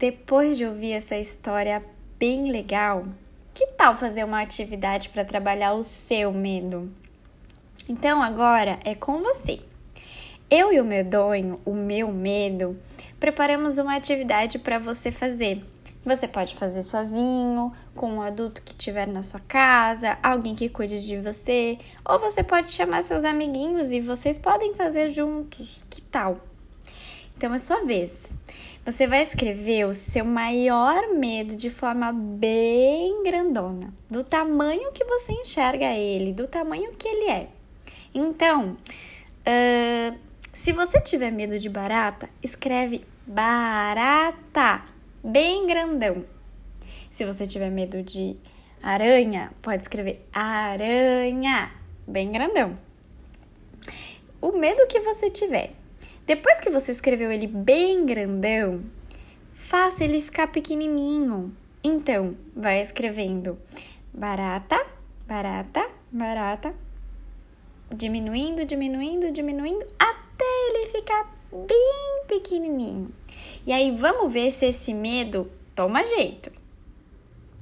depois de ouvir essa história bem legal, que tal fazer uma atividade para trabalhar o seu medo? Então agora é com você. Eu e o medonho, o meu medo, preparamos uma atividade para você fazer. Você pode fazer sozinho, com um adulto que estiver na sua casa, alguém que cuide de você, ou você pode chamar seus amiguinhos e vocês podem fazer juntos. Que tal? Então é sua vez. Você vai escrever o seu maior medo de forma bem grandona, do tamanho que você enxerga ele, do tamanho que ele é. Então, uh, se você tiver medo de barata, escreve barata, bem grandão. Se você tiver medo de aranha, pode escrever aranha, bem grandão. O medo que você tiver. Depois que você escreveu ele bem grandão, faça ele ficar pequenininho. Então, vai escrevendo barata, barata, barata, diminuindo, diminuindo, diminuindo, até ele ficar bem pequenininho. E aí, vamos ver se esse medo toma jeito.